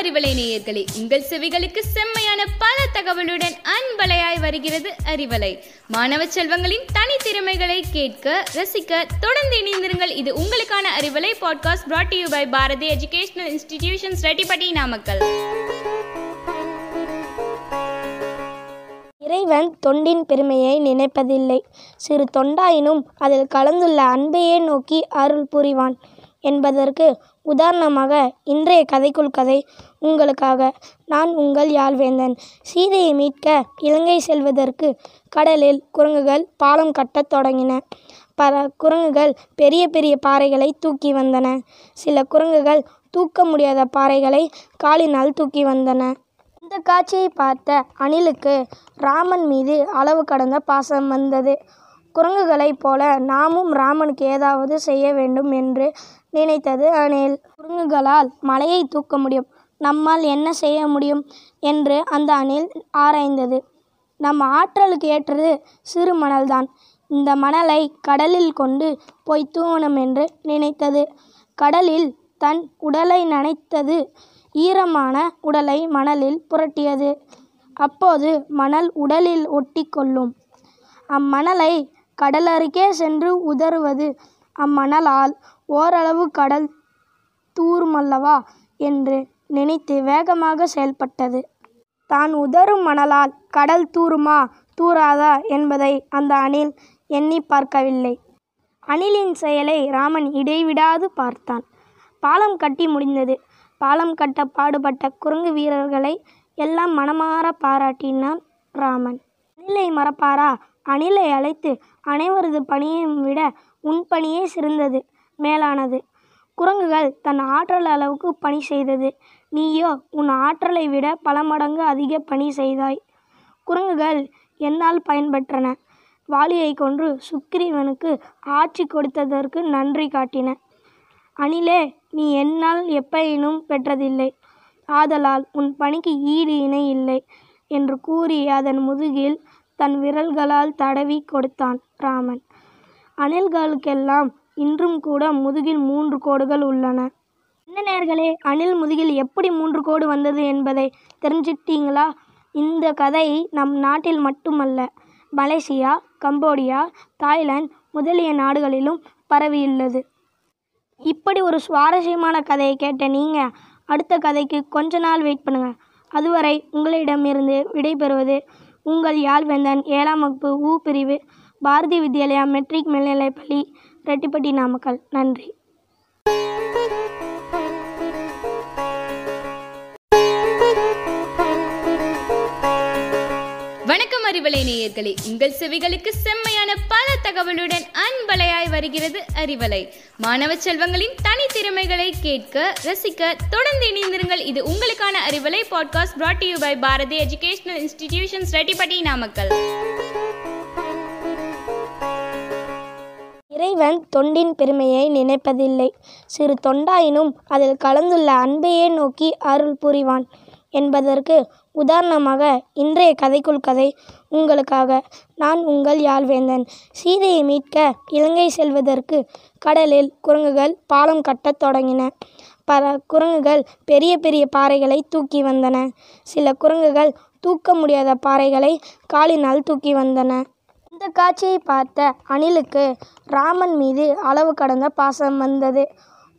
அறிவலை நேயர்களே உங்கள் செவிகளுக்கு செம்மையான பல தகவலுடன் அன்பலையாய் வருகிறது அறிவலை. மாணவ செல்வங்களின் தனித்திறமைகளை கேட்க ரசிக்க தொடர்ந்து இணைந்திருங்கள். இது உங்களுக்கான Arivalai podcast brought you by Bharathi educational institutions Rettipatti Namakkal. இறைவன் தொண்டின் பெருமையை நினைப்பதில்லை. சிறு தொண்டாயினும் அதில் கலந்துள்ள அன்பையே நோக்கி அருள் புரிவான் என்பதற்கு உதாரணமாக இன்றைய கதைக்குள் கதை உங்களுக்காக. நான் உங்கள் யாழ்வேந்தன். சீதையை மீட்க இலங்கை செல்வதற்கு கடலில் குரங்குகள் பாலம் கட்டத் தொடங்கின. பல குரங்குகள் பெரிய பெரிய பாறைகளை தூக்கி வந்தன. சில குரங்குகள் தூக்க முடியாத பாறைகளை காலினால் தூக்கி வந்தன. இந்த காட்சியை பார்த்த அணிலுக்கு ராமன் மீது அளவு கடந்த பாசம் வந்தது. குரங்குகளைப் போல நாமும் ராமனுக்கு ஏதாவது செய்ய வேண்டும் என்று நினைத்தது அணில் குரங்குகளால் மலையை தூக்க முடியும். நம்மால் என்ன செய்ய முடியும் என்று அந்த அணில் ஆராய்ந்தது. நம் ஆற்றலுக்கு ஏற்றது சிறு மணல்தான். இந்த மணலை கடலில் கொண்டு போய் தூவணும் என்று நினைத்தது. கடலில் தன் உடலை நனைத்தது ஈரமான உடலை மணலில் புரட்டியது. அப்போது மணல் உடலில் ஒட்டிக்கொள்ளும் அம்மணலை கடலருகே சென்று உதறுவது. அம்மணலால் ஓரளவு கடல் தூருமல்லவா என்று நினைத்து வேகமாக செயல்பட்டது. தான் உதறும் மணலால் கடல் தூருமா? தூறாதா என்பதை அந்த அணில் எண்ணி பார்க்கவில்லை. அணிலின் செயலை ராமன் இடைவிடாது பார்த்தான். பாலம் கட்டி முடிந்தது. பாலம் கட்ட பாடுபட்ட குரங்கு வீரர்களை எல்லாம் மனமாற பாராட்டினான் ராமன். அணிலை மறப்பாரா? அணிலை அழைத்து அனைவரது பணியையும் விட உன் பணியே சிறந்தது மேலானது. குரங்குகள் தன் ஆற்றல் அளவுக்கு பணி செய்தது. நீயோ உன் ஆற்றலை விட பல மடங்கு அதிக பணி செய்தாய். குரங்குகள் என்னால் பயன்பெற்றன. வாலியை கொன்று சுக்கிரீவனுக்கு ஆட்சி கொடுத்ததற்கு நன்றி காட்டின. அணிலே நீ என்னால் எப்பயினும் பெற்றதில்லை. ஆதலால் உன் பணிக்கு ஈடு இணை இல்லை என்று கூறி அதன் முதுகில் தன் விரல்களால் தடவி கொடுத்தான் ராமன். அணில்களுக்கெல்லாம் இன்றும் கூட முதுகில் மூன்று கோடுகள் உள்ளன. என்ன நேர்களே அணில் முதுகில் எப்படி மூன்று கோடு வந்தது என்பதை தெரிஞ்சுக்கிட்டீங்களா? இந்த கதை நம் நாட்டில் மட்டுமல்ல மலேசியா கம்போடியா தாய்லாந்து முதலிய நாடுகளிலும் பரவியுள்ளது. இப்படி ஒரு சுவாரஸ்யமான கதையை கேட்ட நீங்கள் அடுத்த கதைக்கு கொஞ்ச நாள் வெயிட் பண்ணுங்கள் அதுவரை உங்களிடமிருந்து விடைபெறுவது உங்கள் யாழ்வேந்தன் ஏழாம் வகுப்பு ஊ பிரிவு பாரதி வித்யாலயா மெட்ரிக் மேல்நிலைப்பள்ளி ரெட்டிப்பட்டி நாமக்கல். நன்றி. அறிவலை நேயர்களே உங்கள் செவிகளுக்கு செம்மையான பல தகவலுடன் அன்பலையாய் வருகிறது அறிவலை. மாணவ செல்வங்களின் தனித்திறமைகளை கேட்க ரசிக்க தொடர்ந்து இணைந்திருங்கள். இது உங்களுக்கான Arivalai podcast brought you by Bharathi educational institutions Rettipatti Namakkal. இறைவன் தொண்டின் பெருமையை நினைப்பதில்லை. சிறு தொண்டாயினும் அதில் கலந்துள்ள அன்பையே நோக்கி அருள் புரிவான் என்பதற்கு உதாரணமாக இன்றைய கதைக்குள் கதை உங்களுக்காக. நான் உங்கள் யாழ்வேந்தன். சீதையை மீட்க இலங்கை செல்வதற்கு கடலில் குரங்குகள் பாலம் கட்டத் தொடங்கின. பல குரங்குகள் பெரிய பெரிய பாறைகளை தூக்கி வந்தன. சில குரங்குகள் தூக்க முடியாத பாறைகளை காலினால் தூக்கி வந்தன. இந்த காட்சியை பார்த்த அணிலுக்கு ராமன் மீது அளவு கடந்த பாசம் வந்தது.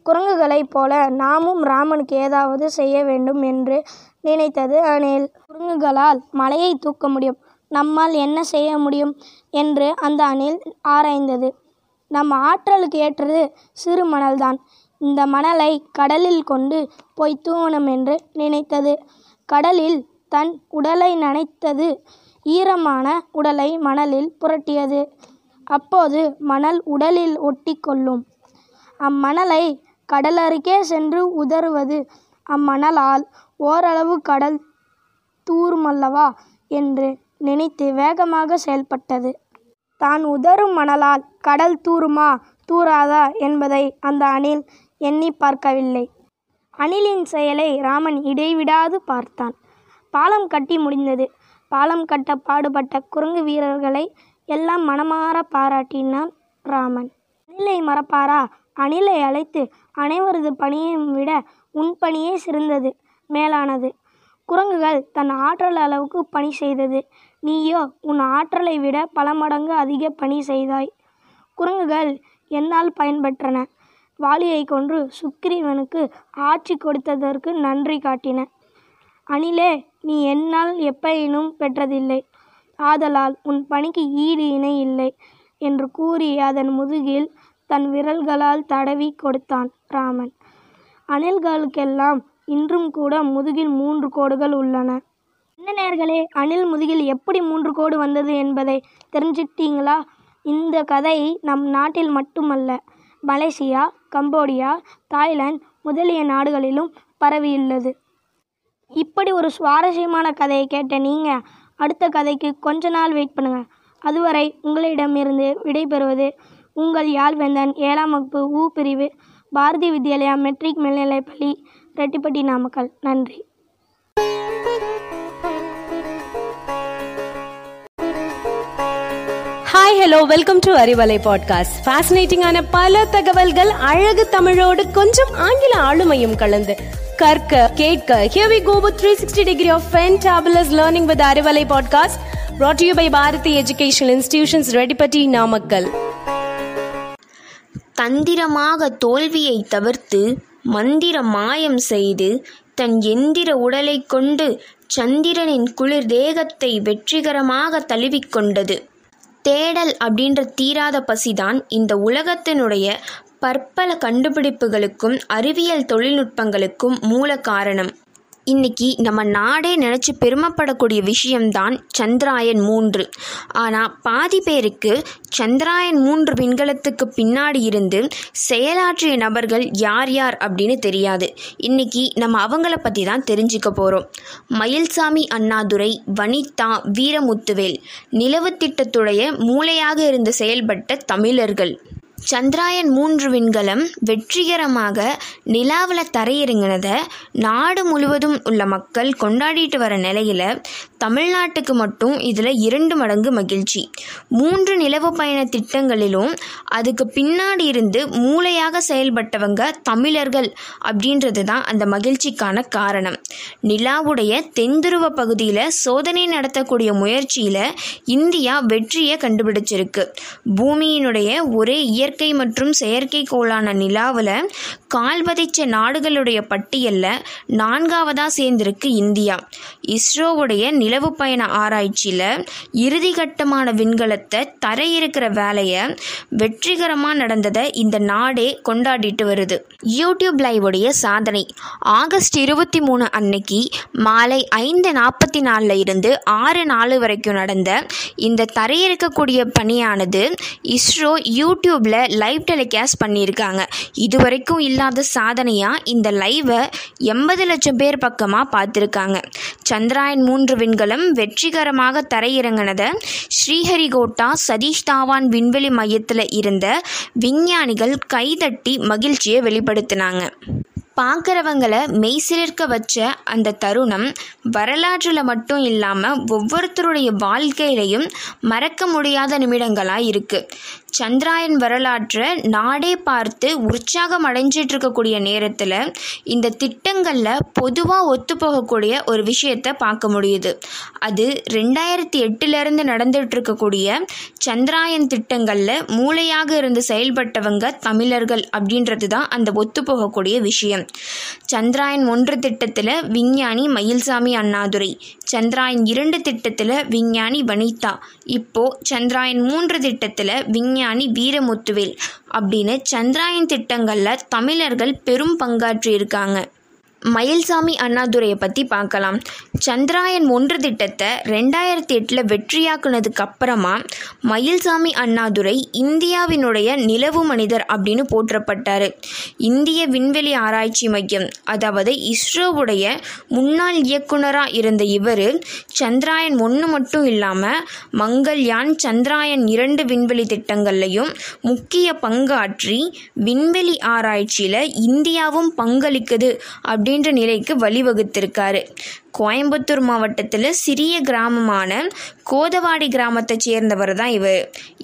குரங்குகளைப் போல நாமும் ராமனுக்கு ஏதாவது செய்ய வேண்டும் என்று நினைத்தது அணில் குரங்குகளால் மலையை தூக்க முடியும். நம்மால் என்ன செய்ய முடியும் என்று அந்த அணில் ஆராய்ந்தது. நம் ஆற்றலுக்கு ஏற்றது சிறு மணல்தான். இந்த மணலை கடலில் கொண்டு போய் தூவணும் என்று நினைத்தது. கடலில் தன் உடலை நனைத்தது ஈரமான உடலை மணலில் புரட்டியது. அப்போது மணல் உடலில் ஒட்டிக்கொள்ளும் அம்மணலை கடலருகே சென்று உதறுவது. அம்மணலால் ஓரளவு கடல் தூறுமல்லவா என்று நினைத்து வேகமாக செயல்பட்டது. தான் உதறும் மணலால் கடல் தூருமா? தூறாதா என்பதை அந்த அணில் எண்ணி பார்க்கவில்லை. அணிலின் செயலை ராமன் இடைவிடாது பார்த்தான். பாலம் கட்டி முடிந்தது. பாலம் கட்ட பாடுபட்ட குரங்கு வீரர்களை எல்லாம் மனமாற பாராட்டினான் ராமன். அணிலை மறப்பாரா? அணிலை அழைத்து அனைவரது பணியையும் விட உன் பணியே சிறந்தது மேலானது. குரங்குகள் தன் ஆற்றல் அளவுக்கு பணி செய்தது. நீயோ உன் ஆற்றலை விட பல மடங்கு அதிக பணி செய்தாய். குரங்குகள் என்னால் பயன்பெற்றன. வாலியை கொன்று சுக்கிரீவனுக்கு ஆட்சி கொடுத்ததற்கு நன்றி காட்டின. அணிலே நீ என்னால் எப்பயினும் பெற்றதில்லை. ஆதலால் உன் பணிக்கு ஈடு இணை இல்லை என்று கூறி அதன் முதுகில் தன் விரல்களால் தடவி கொடுத்தான் ராமன். அணில்களுக்கெல்லாம் இன்றும் கூட முதுகில் மூன்று கோடுகள் உள்ளன. என்ன நேர்களே அணில் முதுகில் எப்படி மூன்று கோடு வந்தது என்பதை தெரிஞ்சுக்கிட்டீங்களா? இந்த கதை நம் நாட்டில் மட்டுமல்ல மலேசியா கம்போடியா தாய்லாந்து முதலிய நாடுகளிலும் பரவியுள்ளது. இப்படி ஒரு சுவாரஸ்யமான கதையை கேட்ட நீங்கள் அடுத்த கதைக்கு கொஞ்ச நாள் வெயிட் பண்ணுங்கள் அதுவரை உங்களிடமிருந்து விடைபெறுவது உங்கள் யாழ்வேந்தன் ஏழாம் வகுப்பு ஊ பிரிவு பாரதி வித்யாலயா மெட்ரிக் மேல்நிலைப்பள்ளி ரெட்டிப்பட்டி நாமக்கல். நன்றி. Hi hello welcome to Arivalai podcast ஃபேசினேட்டிங்கான பல தகவல்கள் அழகு தமிழோடு கொஞ்சம் ஆங்கில ஆளுமையும் கலந்து. கற்க கேட்க here we go with 360 degree of fantabulous learning with Arivalai podcast brought you by Bharathi educational institutions Rettipatti Namakkal தந்திரமாக தோல்வியை தவிர்த்து மந்திர மாயம் செய்து தன் எந்திர உடலைக் கொண்டு சந்திரனின் குளிர் தேகத்தை வெற்றிகரமாக தழுவிக்கொண்டது தேடல் அப்படின்ற தீராத பசிதான் இந்த உலகத்தினுடைய பற்பல கண்டுபிடிப்புகளுக்கும் அறிவியல் தொழில்நுட்பங்களுக்கும் மூல காரணம். இன்னைக்கு நம்ம நாடே நினச்சி பெருமைப்படக்கூடிய விஷயம்தான் சந்திராயன் மூன்று. ஆனால் பாதி பேருக்கு சந்திராயன் மூன்று விண்கலத்துக்கு பின்னாடி இருந்து செயலாற்றிய நபர்கள் யார் யார் அப்படின்னு தெரியாது. இன்னைக்கு நம்ம அவங்கள பற்றி தான் தெரிஞ்சுக்க போகிறோம் மயில்சாமி அண்ணாதுரை வனிதா வீரமுத்துவேல் நிலவு திட்டத்துடைய மூளையாக இருந்து செயல்பட்ட தமிழர்கள். சந்திராயன் மூன்று விண்கலம் வெற்றிகரமாக நிலாவில் தரையிறங்கினதை நாடு முழுவதும் உள்ள மக்கள் கொண்டாடிட்டு வர நிலையில் தமிழ்நாட்டுக்கு மட்டும் இதில் இரண்டு மடங்கு மகிழ்ச்சி. மூன்று நிலவு பயண திட்டங்களிலும் அதுக்கு பின்னாடி இருந்து மூளையாக செயல்பட்டவங்க தமிழர்கள் அப்படின்றது தான் அந்த மகிழ்ச்சிக்கான காரணம். நிலாவுடைய தென்துருவ பகுதியில் சோதனை நடத்தக்கூடிய முயற்சியில் இந்தியா வெற்றியை கண்டுபிடிச்சிருக்கு. பூமியினுடைய ஒரே இயற்கை மற்றும் செயற்கைக்கோளான நிலாவில் கால் பதிச்ச நாடுகளுடைய பட்டியலில் நான்காவதாக சேர்ந்திருக்கு இந்தியா. இஸ்ரோவுடைய நிலவு பயண ஆராய்ச்சியில் இறுதிக்கட்டமான விண்கலத்தை தரையிறக்கிற வேலையை வெற்றிகரமாக நடந்ததை இந்த நாடே கொண்டாடிட்டு வருது. யூடியூப் லைவுடைய சாதனை. ஆகஸ்ட் இருபத்தி மூணு அன்னைக்கு மாலை ஐந்து நாற்பத்தி நாலில் இருந்து ஆறு நாலு வரைக்கும் நடந்த இந்த தரையிறக்கக்கூடிய பணியானது இஸ்ரோ யூடியூப்பில் லைவ் டெலிகாஸ்ட் பண்ணியிருக்காங்க. இது வரைக்கும் இல்லாத சாதனையாக இந்த லைவை எண்பது லட்சம் பேர் பக்கமாக பார்த்துருக்காங்க. சந்திராயன் மூன்று விண்கலம் வெற்றிகரமாக தரையிறங்கினதை ஸ்ரீஹரிகோட்டா சதீஷ் தாவான் விண்வெளி மையத்தில் இருந்த விஞ்ஞானிகள் கைதட்டி மகிழ்ச்சியை வெளிப்படுத்தினாங்க. பார்க்குறவங்கள மெய்சிலிருக்க வச்ச அந்த தருணம் வரலாற்றில் மட்டும் இல்லாமல் ஒவ்வொருத்தருடைய வாழ்க்கையிலையும் மறக்க முடியாத நிமிடங்களாக இருக்குது சந்திராயன் வரலாற்றை நாடே பார்த்து உற்சாகம் அடைஞ்சிட்டு இருக்கக்கூடிய நேரத்தில் இந்த திட்டங்களில் பொதுவாக ஒத்து போகக்கூடிய ஒரு விஷயத்தை பார்க்க முடியுது. அது ரெண்டாயிரத்தி எட்டுலேருந்து நடந்துட்டு இருக்கக்கூடிய சந்திராயன் திட்டங்களில் மூளையாக இருந்து செயல்பட்டவங்க தமிழர்கள் அப்படின்றது தான் அந்த ஒத்து போகக்கூடிய விஷயம். சந்திராயன் ஒன்று திட்டத்தில் விஞ்ஞானி மயில்சாமி அண்ணாதுரை. சந்திராயன் இரண்டு திட்டத்தில் விஞ்ஞானி வனிதா. இப்போ சந்திராயன் மூன்று திட்டத்தில் விஞ்ஞானி வீரமுத்துவேல் அப்படின்னு சந்திராயன் திட்டங்களில் தமிழர்கள் பெரும் பங்காற்றியிருக்காங்க. மயில்சாமி அண்ணாதுரையை பற்றி பார்க்கலாம். சந்திராயன் ஒன்று திட்டத்தை ரெண்டாயிரத்தி எட்டில் வெற்றியாக்குனதுக்கு அப்புறமா மயில்சாமி அண்ணாதுரை இந்தியாவினுடைய நிலவு மனிதர் அப்படின்னு போற்றப்பட்டார். இந்திய விண்வெளி ஆராய்ச்சி மையம் அதாவது இஸ்ரோவுடைய முன்னாள் இயக்குனராக இருந்த இவர் சந்திராயன் ஒன்று மட்டும் இல்லாமல் மங்கள்யான் சந்திராயன் இரண்டு விண்வெளி திட்டங்கள்லையும் முக்கிய பங்காற்றி விண்வெளி ஆராய்ச்சியில் இந்தியாவும் பங்களிக்குது அப்படின்ற நிலைக்கு வழிவகுத்திருக்காரு. கோயம்புத்தூர் மாவட்டத்தில் சிறிய கிராமமான கோதவாடி கிராமத்தை சேர்ந்தவர் தான் இவர்.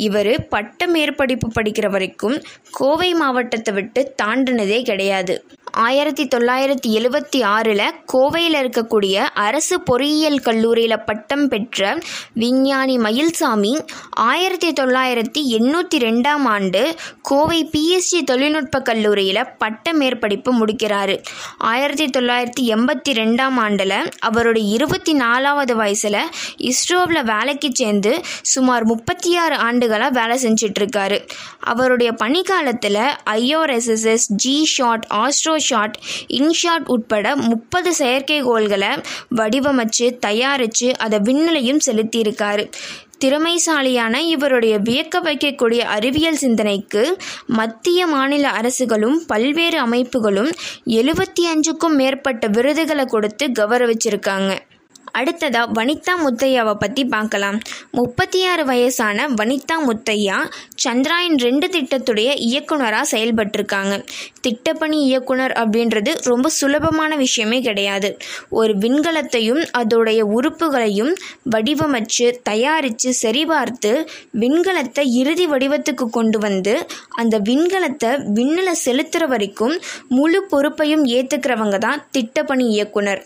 இவர் பட்ட மேற்படிப்பு படிக்கிற வரைக்கும் கோவை மாவட்டத்தை விட்டு தாண்டினதே கிடையாது. ஆயிரத்தி தொள்ளாயிரத்தி எழுவத்தி ஆறில் கோவையில் இருக்கக்கூடிய அரசு பொறியியல் கல்லூரியில் பட்டம் பெற்ற விஞ்ஞானி மயில்சாமி ஆயிரத்தி தொள்ளாயிரத்தி எண்ணூற்றி ரெண்டாம் ஆண்டு கோவை பிஎஸ்சி தொழில்நுட்ப கல்லூரியில் பட்ட மேற்படிப்பு முடிக்கிறார். ஆயிரத்தி தொள்ளாயிரத்தி எண்பத்தி ரெண்டாம் ஆண்டில் அவருடைய இருபத்தி நாலாவது வயசில் இஸ்ரோவில் வேலைக்கு சேர்ந்து சுமார் முப்பத்தி ஆறு ஆண்டுகளாக வேலை செஞ்சிட்ருக்காரு அவருடைய பணிக்காலத்தில் ஐஓஎஸ்எஸ்எஸ் GSAT astro shot INSAT உட்பட முப்பது செயற்கைக்கோள்களை வடிவமைச்சு தயாரித்து அதை விண்ணிலையும் செலுத்தியிருக்காரு. திறமைசாலியான இவருடைய வியக்க வைக்கக்கூடிய அறிவியல் சிந்தனைக்கு மத்திய மாநில அரசுகளும் பல்வேறு அமைப்புகளும் எழுபத்தி அஞ்சுக்கும் மேற்பட்ட விருதுகளை கொடுத்து கௌரவிச்சிருக்காங்க. அடுத்ததா வனிதா முத்தையாவை பற்றி பார்க்கலாம். முப்பத்தி ஆறு வயசான வனிதா முத்தையா சந்திராயன் ரெண்டு திட்டத்துடைய இயக்குனராக செயல்பட்டிருக்காங்க. திட்டப்பணி இயக்குனர் அப்படின்றது ரொம்ப சுலபமான விஷயமே கிடையாது. ஒரு விண்கலத்தையும் அதோடைய உறுப்புகளையும் வடிவமைச்சு தயாரித்து சரிபார்த்து விண்கலத்தை இறுதி வடிவத்துக்கு கொண்டு வந்து அந்த விண்கலத்தை விண்ணில் செலுத்துகிற வரைக்கும் முழு பொறுப்பையும் ஏற்றுக்கிறவங்க தான் திட்டப்பணி இயக்குனர்.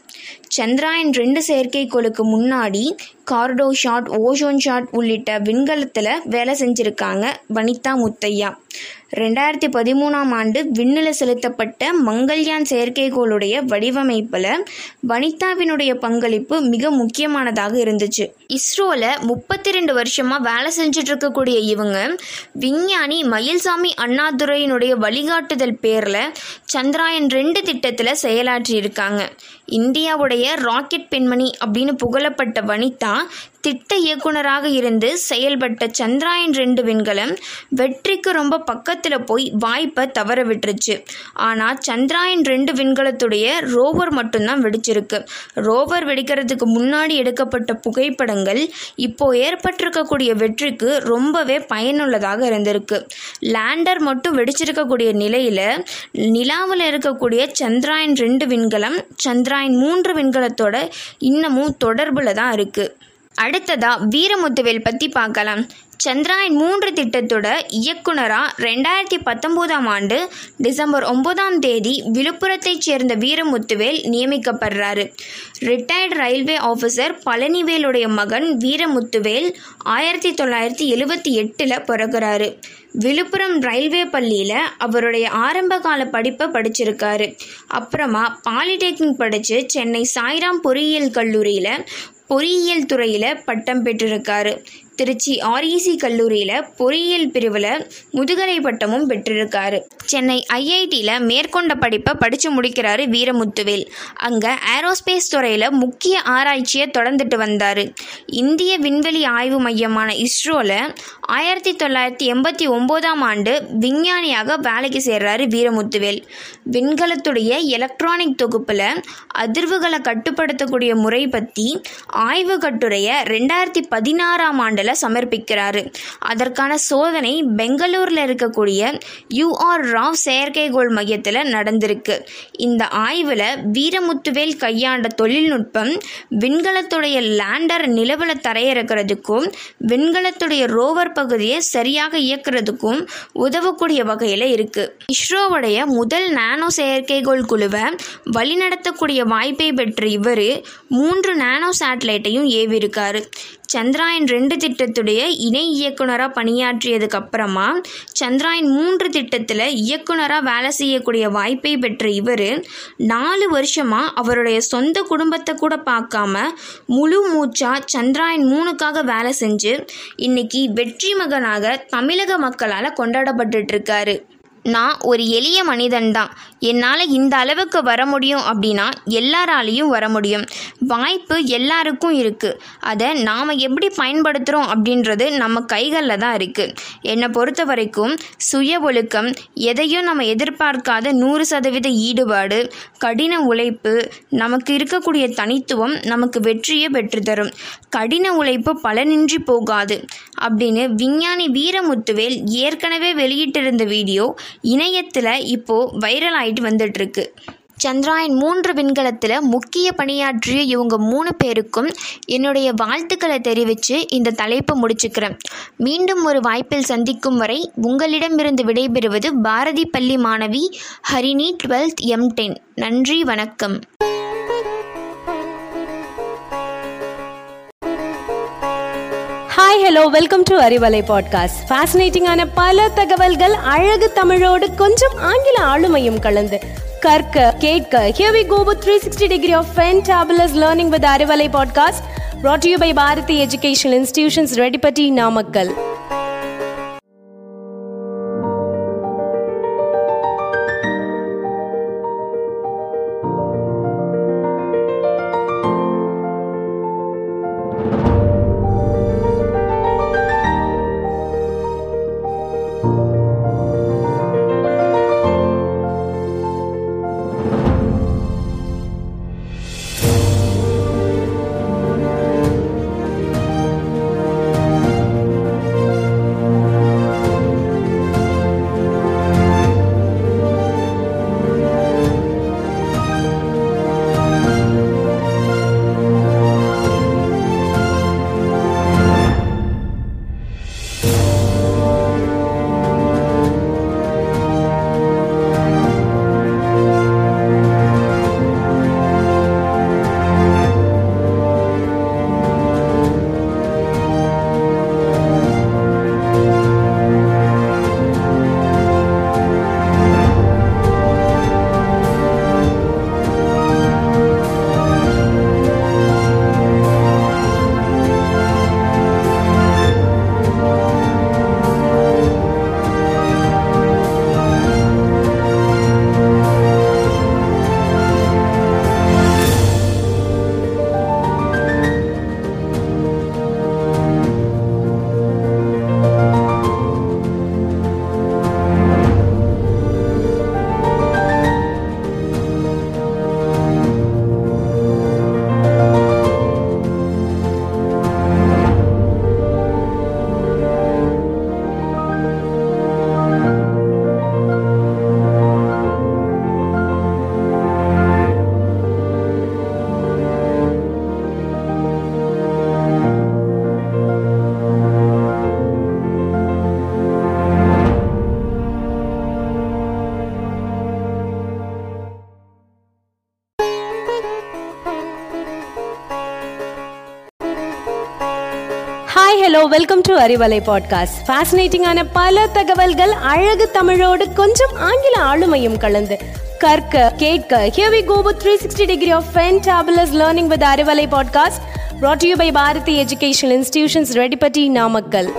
சந்திராயன் ரெண்டு செயற்கைக்கோளுக்கு முன்னாடி கார்டோ ஷாட் ஓஷோன் ஷாட் உள்ளிட்ட விண்கலத்தில் வேலை செஞ்சுருக்காங்க வனிதா முத்தையா. ரெண்டாயிரத்தி பதிமூணாம் ஆண்டு விண்ணில் செலுத்தப்பட்ட மங்கள்யான் செயற்கைக்கோளுடைய வடிவமைப்பில் வனிதாவினுடைய பங்களிப்பு மிக முக்கியமானதாக இருந்துச்சு. இஸ்ரோவில் முப்பத்தி ரெண்டு வருஷமாக வேலை செஞ்சுட்டு இருக்கக்கூடிய இவங்க விஞ்ஞானி மயில்சாமி அண்ணாதுரையினுடைய வழிகாட்டுதல் பேரில் சந்திராயன் ரெண்டு திட்டத்தில் செயலாற்றியிருக்காங்க. இந்தியாவுடைய ராக்கெட் பெண்மணி அப்படின்னு புகழப்பட்ட வனிதா திட்ட இயக்குனராக இருந்து செயல்பட்ட சந்திராயன் ரெண்டு விண்கலம் வெற்றிக்கு ரொம்ப பக்கத்தில் போய் வாய்ப்பை தவற விட்டுருச்சு. ஆனால் சந்திராயன் ரெண்டு விண்கலத்துடைய ரோவர் மட்டும்தான் வெடிச்சிருக்கு. ரோவர் வெடிக்கிறதுக்கு முன்னாடி எடுக்கப்பட்ட புகைப்படங்கள் இப்போ ஏற்பட்டிருக்கக்கூடிய வெற்றிக்கு ரொம்பவே பயனுள்ளதாக இருந்திருக்கு. லேண்டர் மட்டும் வெடிச்சிருக்கக்கூடிய நிலையில் நிலாவில் இருக்கக்கூடிய சந்திராயன் ரெண்டு விண்கலம் சந்திராயன் மூன்று விண்கலத்தோட இன்னமும் தொடர்பில் தான் இருக்குது அடுத்ததா வீரமுத்துவேல் பற்றி பார்க்கலாம். சந்திராயன் மூன்று திட்டத்தோட இயக்குனராக ரெண்டாயிரத்தி பத்தொம்போதாம் ஆண்டு டிசம்பர் ஒன்பதாம் தேதி விழுப்புரத்தைச் சேர்ந்த வீரமுத்துவேல் நியமிக்கப்படுறாரு. ரிட்டையர்டு ரயில்வே ஆஃபீஸர் பழனிவேலுடைய மகன் வீரமுத்துவேல் ஆயிரத்தி தொள்ளாயிரத்தி எழுவத்தி எட்டில் பிறகுறாரு விழுப்புரம் ரயில்வே பள்ளியில் அவருடைய ஆரம்பகால படிப்பை படிச்சிருக்காரு. அப்புறமா பாலிடெக்னிக் படித்து சென்னை சாய்ராம் பொறியியல் கல்லூரியில் பொறியியல் துறையில் பட்டம் பெற்றிருக்காரு. திருச்சி ஆர்இசி கல்லூரியில் பொறியியல் பிரிவில் முதுகலை பட்டமும் பெற்றிருக்காரு. சென்னை ஐஐடியில் மேற்கொண்ட படிப்பை படித்து முடிக்கிறாரு வீரமுத்துவேல். அங்கே ஏரோஸ்பேஸ் துறையில் முக்கிய ஆராய்ச்சியை தொடர்ந்துட்டு வந்தார். இந்திய விண்வெளி ஆய்வு மையமான இஸ்ரோவில் ஆயிரத்தி தொள்ளாயிரத்தி எண்பத்தி ஒம்போதாம் ஆண்டு விஞ்ஞானியாக வேலைக்கு சேர்றாரு வீரமுத்துவேல். விண்கலத்துடைய எலக்ட்ரானிக் தொகுப்பில் அதிர்வுகளை கட்டுப்படுத்தக்கூடிய முறை பற்றி ஆய்வு கட்டுரையை ரெண்டாயிரத்தி பதினாறாம் ஆண்டில் சமர்ப்பிக்கிறாரு. அதற்கான சோதனை பெங்களூரில் இருக்கக்கூடிய யூஆர் ராவ் செயற்கைகோள் மையத்தில் நடந்திருக்கு. இந்த ஆய்வில் வீரமுத்துவேல் கையாண்ட தொழில்நுட்பம் விண்கலத்துடைய லேண்டர் நிலவில் தரையிறக்கிறதுக்கும் விண்கலத்துடைய ரோவர் பகுதியை சரியாக இயக்குறதுக்கும் உதவக்கூடிய வகையில் இருக்கு. இஸ்ரோவுடைய முதல் நானோ செயற்கைகோள் குழுவை வழிநடத்தக்கூடிய வாய்ப்பை பெற்ற இவர் மூன்று நானோ சேட்டலைட்டையும் ஏவிருக்காரு சந்திராயன் ரெண்டு திட்டத்துடைய இணை இயக்குனராக பணியாற்றியதுக்கு அப்புறமா சந்திராயன் மூன்று திட்டத்தில் இயக்குனராக வேலை செய்யக்கூடிய வாய்ப்பை பெற்ற இவர் நாலு வருஷமாக அவருடைய சொந்த குடும்பத்தை கூட பார்க்காம முழு மூச்சா சந்திராயன் மூணுக்காக வேலை செஞ்சு இன்னைக்கு வெற்றி மகனாக தமிழக மக்களால் கொண்டாடப்பட்டுட்டு இருக்காரு. நான் ஒரு எளிய மனிதன்தான். என்னால் இந்த அளவுக்கு வர முடியும் அப்படின்னா எல்லாராலையும் வர முடியும். வாய்ப்பு எல்லாருக்கும் இருக்குது அதை நாம் எப்படி பயன்படுத்துகிறோம் அப்படின்றது நம்ம கைகளில் தான் இருக்குது என்னை பொறுத்த வரைக்கும் சுய ஒழுக்கம் எதையும் நம்ம எதிர்பார்க்காத நூறு சதவீத ஈடுபாடு கடின உழைப்பு நமக்கு இருக்கக்கூடிய தனித்துவம் நமக்கு வெற்றியை பெற்றுத்தரும் கடின உழைப்பு பலனின்றி போகாது. அப்படின்னு விஞ்ஞானி வீரமுத்துவேல் ஏற்கனவே வெளியிட்டிருந்த வீடியோ இணையத்தில் இப்போது வைரல் ஆகிட்டு வந்துட்டுருக்கு. சந்திராயன் மூன்று விண்கலத்தில் முக்கிய பணியாற்றிய இவங்க மூணு பேருக்கும் என்னுடைய வாழ்த்துக்களை தெரிவித்து இந்த தலைப்பை முடிச்சுக்கிறேன். மீண்டும் ஒரு வாய்ப்பில் சந்திக்கும் வரை உங்களிடமிருந்து விடைபெறுவது பாரதி பள்ளி மாணவி ஹரிணி டுவெல்த் எம் டென். நன்றி வணக்கம். Hi hello welcome to Arivalai podcast ஃபேசினேட்டிங்கான பல தகவல்கள் அழகு தமிழோடு கொஞ்சம் ஆங்கில ஆளுமையும் கலந்து. கற்க கேட்க here we go with 360 degree of fantabulous learning with Arivalai podcast brought to you by Bharathi educational institutions Rettipatti Namakkal to Arivalai podcast ஃபேசினேட்டிங்கான பல தகவல்கள் அழகு தமிழோடு கொஞ்சம் ஆங்கில ஆளுமையும் கலந்து. கற்க கேட்க here we go with 360 degree of fantabulous learning with Arivalai podcast brought to you by Bharathi educational institutions Rettipatti Namakkal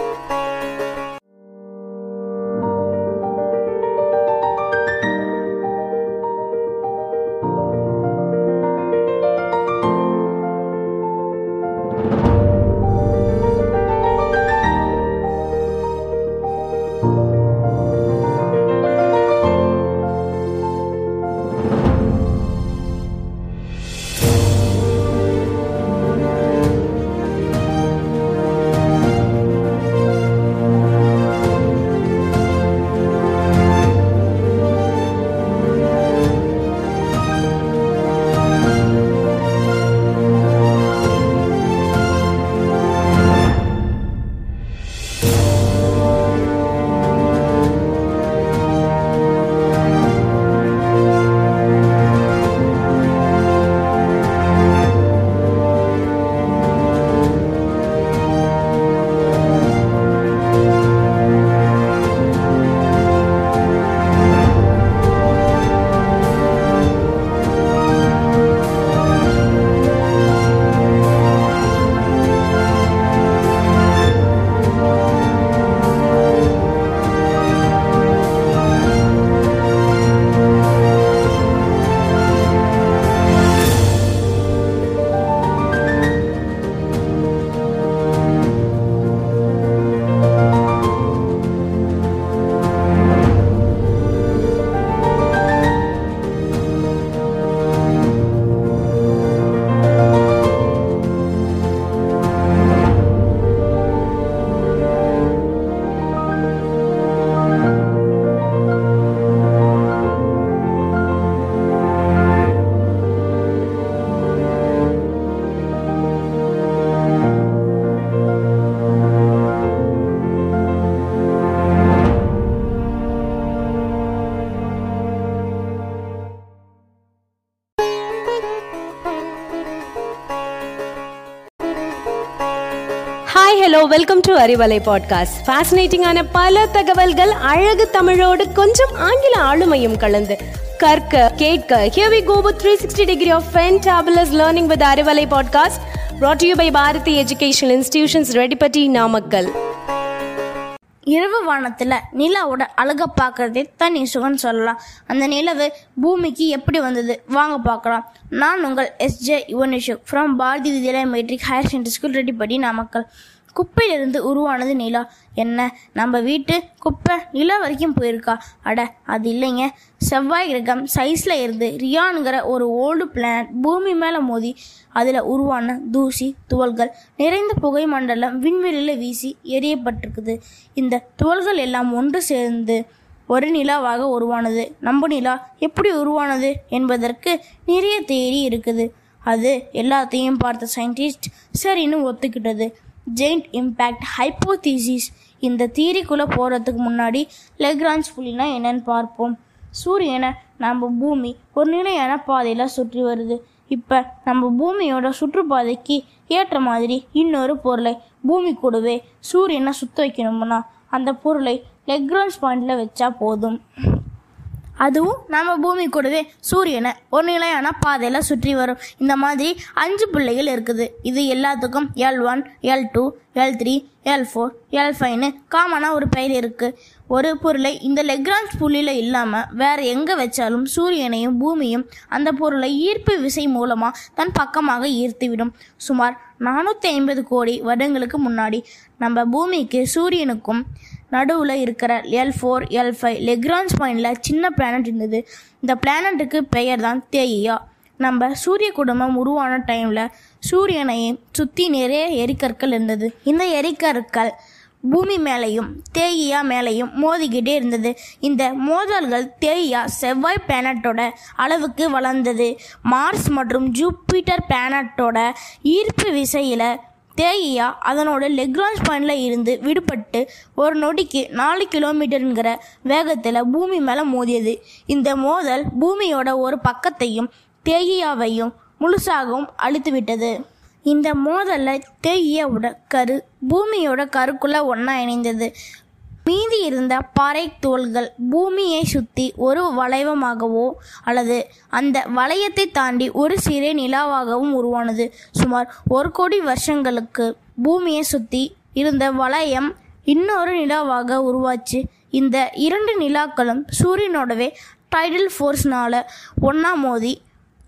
welcome to Arivalai podcast ஃபேசினேட்டிங்கான பல தகவல்கள் அழகு தமிழோடு கொஞ்சம் ஆங்கில ஆளுமையும் கலந்து. கற்க கேட்க here we go with 360 degree of fantabulous learning with Arivalai podcast brought you by Bharathi educational institutions Rettipatti Namakkal இரவு வானத்தில் நிலாவோட அழகை பார்க்கறதே தனி சுகம்னு சொல்லலாம். அந்த நிலவு பூமிக்கு எப்படி வந்தது? வாங்க பார்க்கலாம். நான் உங்கள் SJ Yuvanishu from Bharathi Vidyalaya matric higher secondary school Rettipatti Namakkal குப்பையிலிருந்து உருவானது நிலா. என்ன? நம்ம வீட்டு குப்பை நிலா வரைக்கும் போயிருக்கா? அட அது இல்லைங்க. செவ்வாய் கிரகம் சைஸில் இருந்து ரியானுங்கிற ஒரு ஓல்டு பிளானட் பூமி மேலே மோதி அதில் உருவான தூசி துவல்கள் நிறைந்த புகை மண்டலம் விண்வெளியில் வீசி எரியப்பட்டிருக்குது. இந்த துவல்கள் எல்லாம் ஒன்று சேர்ந்து ஒரு நிலாவாக உருவானது. நம்ம நிலா எப்படி உருவானது என்பதற்கு நிறைய தேடி இருக்குது. அது எல்லாத்தையும் பார்த்த சயின்டிஸ்ட் சரின்னு ஒத்துக்கிட்டது. Giant impact hypothesis. இந்த தீரிக்குள்ளே போகிறதுக்கு முன்னாடி லெக்ரான்ஸ் புள்ளினா என்னன்னு பார்ப்போம். சூரியனை நம்ம பூமி ஒரு நிலையான பாதையில் சுற்றி வருது. இப்போ நம்ம பூமியோட சுற்றுப்பாதைக்கு ஏற்ற மாதிரி இன்னொரு பொருளை பூமி கூடவே சூரியனை சுத்த வைக்கணும்னா அந்த பொருளை லெக்ரான்ஸ் பாயிண்டில் வச்சா போதும். அதுவும் நம்ம பூமி கூடவே சூரியனை ஒரு நிலையான பாதையில் சுற்றி வரும். இந்த மாதிரி அஞ்சு பிள்ளைகள் இருக்குது. இது எல்லாத்துக்கும் L one L two L three L four L ஃபைவ்னு காமனாக ஒரு பெயர் இருக்குது ஒரு பொருளை இந்த லெக்ரான்ஸ் புள்ளியில் இல்லாமல் வேறு எங்கே வச்சாலும் சூரியனையும் பூமியும் அந்த பொருளை ஈர்ப்பு விசை மூலமாக தன் பக்கமாக ஈர்த்துவிடும். சுமார் நானூற்றி ஐம்பது கோடி வருடங்களுக்கு முன்னாடி நம்ம பூமிக்கு சூரியனுக்கும் நடுவில் இருக்கிற L four L five Lagrange பாயிண்டில் சின்ன பிளானட் இருந்தது. இந்த பிளானட்டுக்கு பெயர் தான் தேயா நம்ம சூரிய குடும்பம் உருவான டைமில் சூரியனையும் சுற்றி நிறைய எரிக்கற்கள் இருந்தது. இந்த எரிக்கற்கள் பூமி மேலேயும் தேயியா மேலேயும் மோதிக்கிட்டே இருந்தது. இந்த மோதல்கள் தேயியா செவ்வாய் பிளானட்டோட அளவுக்கு வளர்ந்தது. மார்ஸ் மற்றும் ஜூப்பிட்டர் பிளானட்டோட ஈர்ப்பு விசையில் தேயியா அதனோட லெக்ரான்ஸ் பாயிண்டில் இருந்து விடுபட்டு ஒரு நொடிக்கு நாலு கிலோமீட்டருங்கிற வேகத்தில் பூமி மேலே மோதியது. இந்த மோதல் பூமியோட ஒரு பக்கத்தையும் தேயியாவையும் முழுசாகவும் அழித்து விட்டது இந்த மோதலில் தேயியாவோட கரு பூமியோட கருக்குள்ளே ஒன்றா இணைந்தது. மீதி இருந்த பாறை தோள்கள் பூமியை சுற்றி ஒரு வளைவமாகவோ அல்லது அந்த வளையத்தை தாண்டி ஒரு சிறு நிலாவாகவும் உருவானது. சுமார் ஒரு கோடி வருஷங்களுக்கு பூமியை சுற்றி இருந்த வளையம் இன்னொரு நிலாவாக உருவாச்சு. இந்த இரண்டு நிலாக்களும் சூரியனோடவே டைடல் ஃபோர்ஸ்னால ஒன்றா மோதி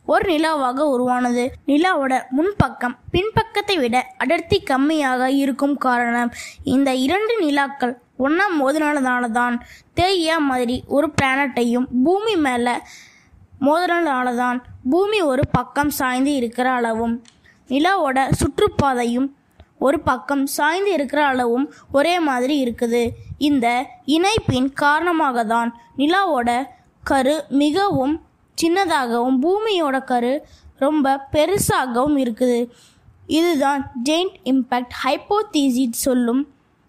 ஒரு நிலாவாக உருவானது. நிலாவோட முன்பக்கம் பின்பக்கத்தை விட அடர்த்தி கம்மியாக இருக்கும் காரணம் இந்த இரண்டு நிலாக்கள் ஒன்றா மோதினாலதால தான் தேய்யா மாதிரி ஒரு பிளானட்டையும் பூமி மேலே மோதினால தான் பூமி ஒரு பக்கம் சாய்ந்து இருக்கிற அளவும் நிலாவோட சுற்றுப்பாதையும் ஒரு பக்கம் சாய்ந்து இருக்கிற அளவும் ஒரே மாதிரி இருக்குது. இந்த இணைப்பின் காரணமாக தான் நிலாவோட கரு மிகவும் சின்னதாகவும் பூமியோட கரு ரொம்ப பெருசாகவும் இருக்குது. இதுதான் ஜெயிண்ட் இம்பேக்ட் ஹைப்போதீசிட் சொல்லும்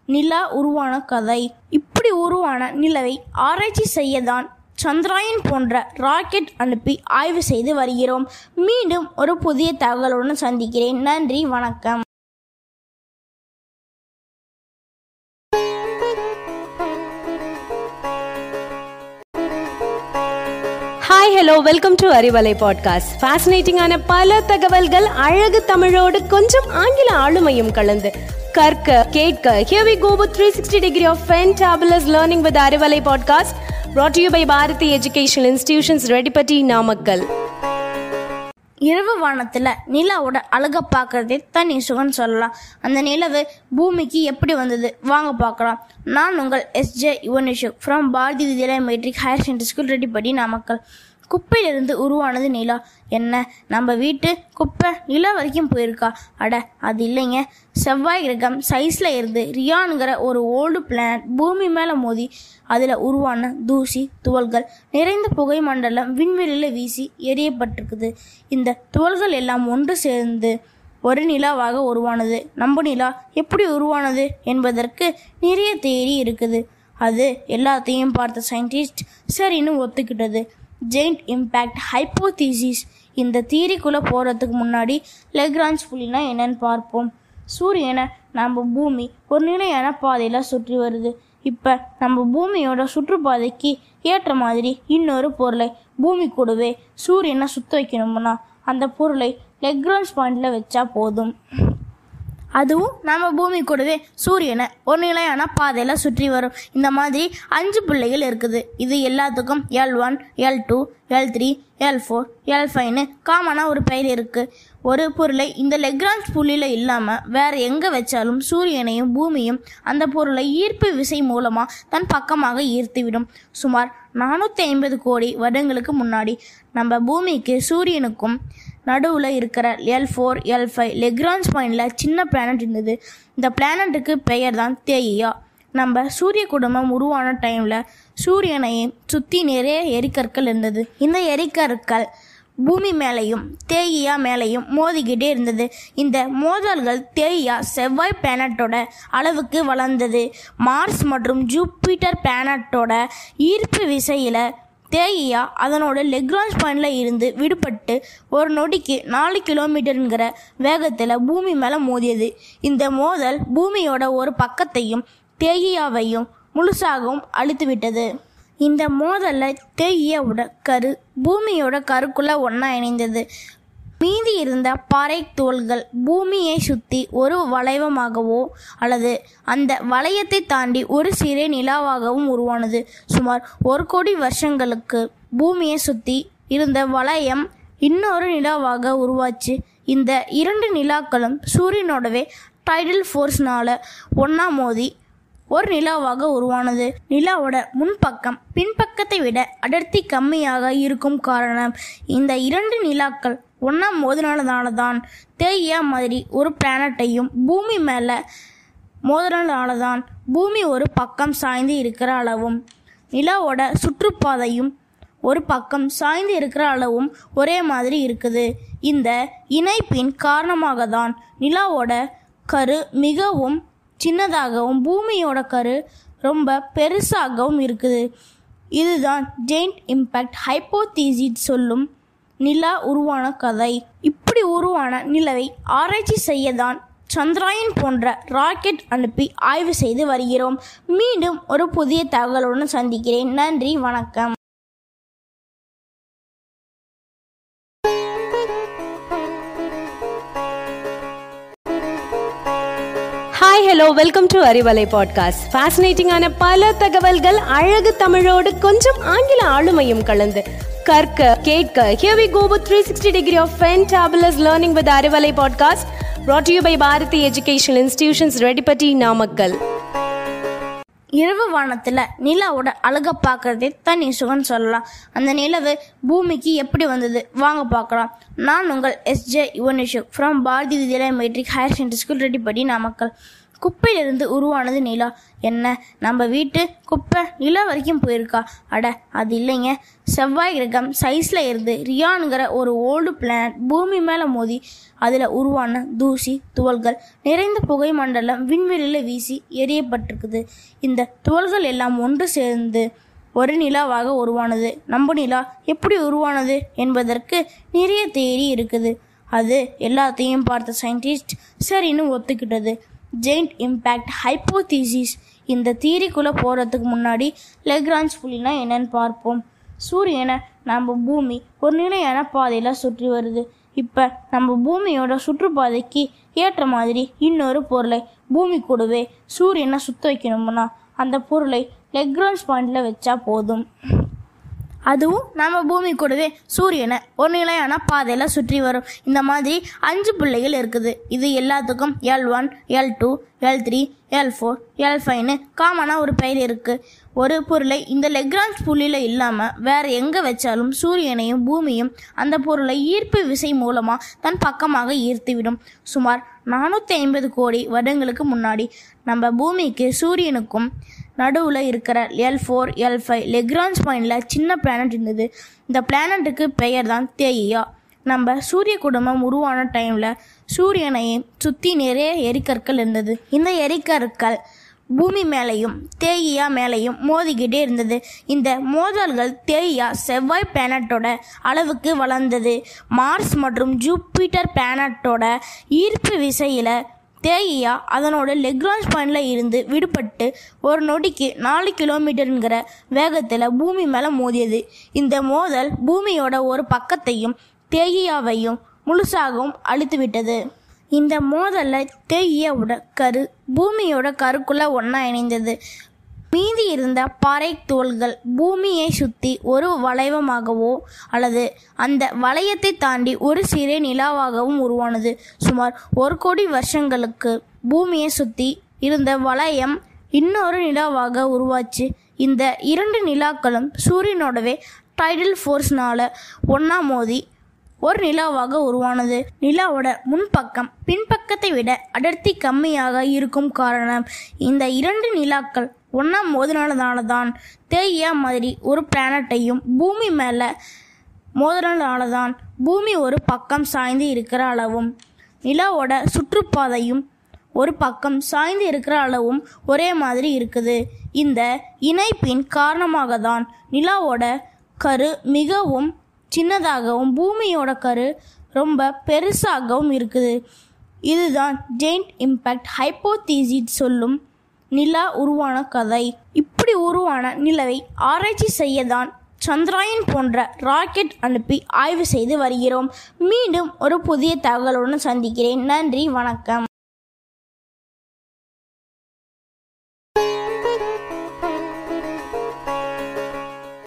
நிலா உருவான கதை. இப்படி உருவான நிலவை ஆராய்ச்சி செய்யதான் சந்திராயன் போன்ற ராக்கெட் அனுப்பி ஆய்வு செய்து வருகிறோம். மீண்டும் ஒரு புதிய தகவலுடன் சந்திக்கிறேன். நன்றி வணக்கம். Hi hello welcome to Arivalai podcast ஃபேசினேட்டிங்கான பல தகவல்கள் அழகு தமிழோடு கொஞ்சம் ஆங்கில ஆளுமையும் கலந்து. கற்க கேட்க. Here we go with 360 degree of fantabulous learning with Arivalai podcast brought you by Bharathi educational institutions Rettipatti Namakkal இரவு வானத்தில் நிலாவோட அழகை பார்க்கறதே தனி சுகம்னு சொல்லலாம். அந்த நிலவு பூமிக்கு எப்படி வந்தது? வாங்க பார்க்கலாம். நான் உங்கள் SJ Yuvanishu from Bharathi Vidyalaya matric higher secondary school Rettipatti Namakkal குப்பையிலிருந்து உருவானது நிலா. என்ன? நம்ம வீட்டு குப்பை நிலா வரைக்கும் போயிருக்கா? அட அது இல்லைங்க. செவ்வாய் கிரகம் சைஸில் இருந்து ரியானுங்கிற ஒரு ஓல்டு பிளானட் பூமி மேலே மோதி அதில் உருவான தூசி துவல்கள் நிறைந்த புகை மண்டலம் விண்வெளியில் வீசி எரியப்பட்டிருக்குது இந்த துவல்கள் எல்லாம் ஒன்று சேர்ந்து ஒரு நிலாவாக உருவானது. நம்ம நிலா எப்படி உருவானது என்பதற்கு நிறைய தேடி இருக்குது. அது எல்லாத்தையும் பார்த்த சயின்டிஸ்ட் சரின்னு ஒத்துக்கிட்டது. Giant impact hypothesis. இந்த தீரிக்குள்ளே போகிறதுக்கு முன்னாடி லெக்ரான்ஸ் புள்ளினா என்னன்னு பார்ப்போம். சூரியனை நம்ம பூமி ஒரு நிலையான பாதையில் சுற்றி வருது. இப்போ நம்ம பூமியோட சுற்றுப்பாதைக்கு ஏற்ற மாதிரி இன்னொரு பொருளை பூமி கூடவே சூரியனை சுத்த வைக்கணும்னா அந்த பொருளை லெக்ரான்ஸ் பாயிண்டில் வச்சா போதும். அதுவும் நம்ம பூமி கூடவே சூரியனை ஒரு நிலையான பாதையில் சுற்றி வரும். இந்த மாதிரி அஞ்சு பிள்ளைகள் இருக்குது. இது எல்லாத்துக்கும் L one L two L three L four L ஃபைவ்னு காமனாக ஒரு பெயர் இருக்குது ஒரு பொருளை இந்த லெக்ரான்ஸ் புள்ளியில் இல்லாமல் வேறு எங்கே வச்சாலும் சூரியனையும் பூமியும் அந்த பொருளை ஈர்ப்பு விசை மூலமாக தன் பக்கமாக ஈர்த்துவிடும். சுமார் நானூற்றி ஐம்பது கோடி வருடங்களுக்கு முன்னாடி நம்ம பூமிக்கு சூரியனுக்கும் நடுவில் இருக்கிற L four L five Lagrange பாயிண்டில் சின்ன பிளானட் இருந்தது. இந்த பிளானட்டுக்கு பெயர் தான் தேயியா. நம்ம சூரிய குடும்பம் உருவான டைமில் சூரியனையும் சுற்றி நிறைய எரிக்கற்கள் இருந்தது. இந்த எரிக்கற்கள் பூமி மேலேயும் தேயியா மேலேயும் மோதிக்கிட்டே இருந்தது. இந்த மோதல்கள் தேயியா செவ்வாய் பிளானட்டோட அளவுக்கு வளர்ந்தது. மார்ஸ் மற்றும் ஜூப்பிட்டர் பிளானட்டோட ஈர்ப்பு விசையில் தேயியா அதனோட லெக்ரான்ஸ் பாயிண்டில் இருந்து விடுபட்டு ஒரு நொடிக்கு நாலு கிலோமீட்டருங்கிற வேகத்தில் பூமி மேலே மோதியது. இந்த மோதல் பூமியோட ஒரு பக்கத்தையும் தேயியாவையும் முழுசாகவும் அழித்து விட்டது இந்த மோதலில் தேயியாவோட கரு பூமியோட கருக்குள்ளே ஒன்றா இணைந்தது. மீதி இருந்த பாறை தோள்கள் பூமியை சுற்றி ஒரு வளைவமாகவோ அல்லது அந்த வளையத்தை தாண்டி ஒரு சிறிய நிலாவாகவும் உருவானது. சுமார் ஒரு கோடி வருஷங்களுக்கு பூமியை சுற்றி இருந்த வளையம் இன்னொரு நிலாவாக உருவாச்சு. இந்த இரண்டு நிலாக்களும் சூரியனோடவே டைடல் ஃபோர்ஸ்னால ஒன்றா மோதி ஒரு நிலாவாக உருவானது. நிலாவோட முன்பக்கம் பின்பக்கத்தை விட அடர்த்தி கம்மியாக இருக்கும் காரணம் இந்த இரண்டு நிலாக்கள் ஒன்றா மோதினாலதால தான் தேய்யா மாதிரி ஒரு பிளானட்டையும் பூமி மேலே மோதினால தான் பூமி ஒரு பக்கம் சாய்ந்து இருக்கிற அளவும். நிலாவோட சுற்றுப்பாதையும் ஒரு பக்கம் சாய்ந்து இருக்கிற அளவும் ஒரே மாதிரி இருக்குது. இந்த இணைப்பின் காரணமாக தான் நிலாவோட கரு மிகவும் சின்னதாகவும் பூமியோட கரு ரொம்ப பெருசாகவும் இருக்குது. இதுதான் ஜெயின்ட் இம்பேக்ட் ஹைப்போதீசிட் சொல்லும் நிலா உருவான கதை. இப்படி உருவான நிலவை ஆராய்ச்சி செய்யதான் சந்திராயன் போன்ற ராக்கெட் அனுப்பி ஆய்வு செய்து வருகிறோம். மீண்டும் ஒரு புதிய தகவலுடன் சந்திக்கிறேன். நன்றி வணக்கம். Hi hello welcome to Arivalai podcast ஃபேசினேட்டிங்கான பல தகவல்கள் அழகு தமிழோடு கொஞ்சம் ஆங்கில ஆளுமையும் கலந்து. கற்க கேட்க. Here we go with 360 degree of fantabulous learning with Arivalai podcast brought to you by Bharathi educational institutions Rettipatti Namakkal இரவு வானத்தில் நிலாவோட அழகை பார்க்கறதே தனி சுகம் சொல்லலாம். அந்த நிலவு பூமிக்கு எப்படி வந்தது? வாங்க பார்க்கலாம். நான் உங்கள் SJ Yuvanishu from Bharathi Vidyalaya matric higher secondary school Rettipatti Namakkal குப்பையிலிருந்து உருவானது நிலா. என்ன? நம்ம வீட்டு குப்பை நிலா வரைக்கும் போயிருக்கா? அட அது இல்லைங்க. செவ்வாய் கிரகம் சைஸில் இருந்து ரியானுங்கிற ஒரு ஓல்டு பிளானட் பூமி மேலே மோதி அதில் உருவான தூசி துவல்கள் நிறைந்த புகை மண்டலம் விண்வெளியில் வீசி எரியப்பட்டிருக்குது இந்த துவல்கள் எல்லாம் ஒன்று சேர்ந்து ஒரு நிலாவாக உருவானது. நம்ம நிலா எப்படி உருவானது என்பதற்கு நிறைய தேரி இருக்குது. அது எல்லாத்தையும் பார்த்த சயின்டிஸ்ட் சரின்னு ஒத்துக்கிட்டது. ஜெயிண்ட் இம்பேக்ட் ஹைப்போதீசிஸ் இந்த தீரிக்குள்ளே போகிறதுக்கு முன்னாடி லெக்ரான்ஸ் புள்ளினா என்னன்னு பார்ப்போம். சூரியனை நம்ம பூமி ஒரு நிலையான பாதையில் சுற்றி வருது. இப்போ நம்ம பூமியோட சுற்றுப்பாதைக்கு ஏற்ற மாதிரி இன்னொரு பொருளை பூமி கூடவே சூரியனை சுத்த வைக்கணும்னா அந்த பொருளை லெக்ரான்ஸ் பாயிண்டில் வச்சா போதும். அதுவும் நம்ம பூமி கூடவே சூரியனை ஒரு நிலையான பாதையில் சுற்றி வரும். இந்த மாதிரி அஞ்சு பிள்ளைகள் இருக்குது. இது எல்லாத்துக்கும் L one L two L three L four L ஃபைவ்னு காமனாக ஒரு பெயர் இருக்குது ஒரு பொருளை இந்த லெக்ரான்ஸ் புள்ளியில் இல்லாமல் வேறு எங்கே வச்சாலும் சூரியனையும் பூமியும் அந்த பொருளை ஈர்ப்பு விசை மூலமாக தன் பக்கமாக ஈர்த்துவிடும். சுமார் நானூற்றி ஐம்பது கோடி வருடங்களுக்கு முன்னாடி நம்ம பூமிக்கு சூரியனுக்கும் நடுவில் இருக்கிற L four L five Lagrange பாயிண்டில் சின்ன பிளானட் இருந்தது. இந்த பிளானட்டுக்கு பெயர் தான் தேயியா நம்ம சூரிய குடும்பம் உருவான டைமில் சூரியனையும் சுற்றி நிறைய எரிக்கற்கள் இருந்தது. இந்த எரிக்கற்கள் பூமி மேலேயும் தேயியா மேலேயும் மோதிக்கிட்டே இருந்தது. இந்த மோதல்கள் தேயியா செவ்வாய் பிளானட்டோட அளவுக்கு வளர்ந்தது. மார்ஸ் மற்றும் ஜூப்பிட்டர் பிளானட்டோட ஈர்ப்பு விசையில் தேயியா அதனோட லெக்ரான்ஸ் பாயிண்டில் இருந்து விடுபட்டு ஒரு நொடிக்கு நாலு கிலோமீட்டருங்கிற வேகத்தில் பூமி மேலே மோதியது. இந்த மோதல் பூமியோட ஒரு பக்கத்தையும் தேயியாவையும் முழுசாகவும் அழித்து விட்டது. இந்த மோதலில் தேயியாவோட கரு பூமியோட கருக்குள்ளே ஒன்றா இணைந்தது. மீதி இருந்த பாறை தோள்கள் பூமியை சுற்றி ஒரு வளைவமாகவோ அல்லது அந்த வளையத்தை தாண்டி ஒரு சிறிய நிலாவாகவும் உருவானது. சுமார் ஒரு கோடி வருஷங்களுக்கு பூமியை சுற்றி இருந்த வளையம் இன்னொரு நிலாவாக உருவாச்சு. இந்த இரண்டு நிலாக்களும் சூரியனோடவே டைடல் ஃபோர்ஸ்னால ஒன்றா மோதி ஒரு நிலாவாக உருவானது. நிலாவோட முன்பக்கம் பின்பக்கத்தை விட அடர்த்தி கம்மியாக இருக்கும் காரணம் இந்த இரண்டு நிலாக்கள் ஒன்றா மோதினாலதால தான் தேய்யா மாதிரி ஒரு பிளானட்டையும் பூமி மேலே மோதினால தான் பூமி ஒரு பக்கம் சாய்ந்து இருக்கிற அளவும் நிலாவோட சுற்றுப்பாதையும் ஒரு பக்கம் சாய்ந்து இருக்கிற அளவும் ஒரே மாதிரி இருக்குது. இந்த இணைப்பின் காரணமாக தான் நிலாவோட கரு மிகவும் சின்னதாகவும் பூமியோட கரு ரொம்ப பெருசாகவும் இருக்குது. இதுதான் ஜெயின்ட் இம்பேக்ட் ஹைப்போதீசிட் சொல்லும் நிலா உருவான கதை. இப்படி உருவான நிலவை ஆராய்ச்சி செய்யதான் சந்திராயன் போன்ற ராக்கெட் அனுப்பி ஆய்வு செய்து வருகிறோம். மீண்டும் ஒரு புதிய தகவலுடன் சந்திக்கிறேன். நன்றி வணக்கம்.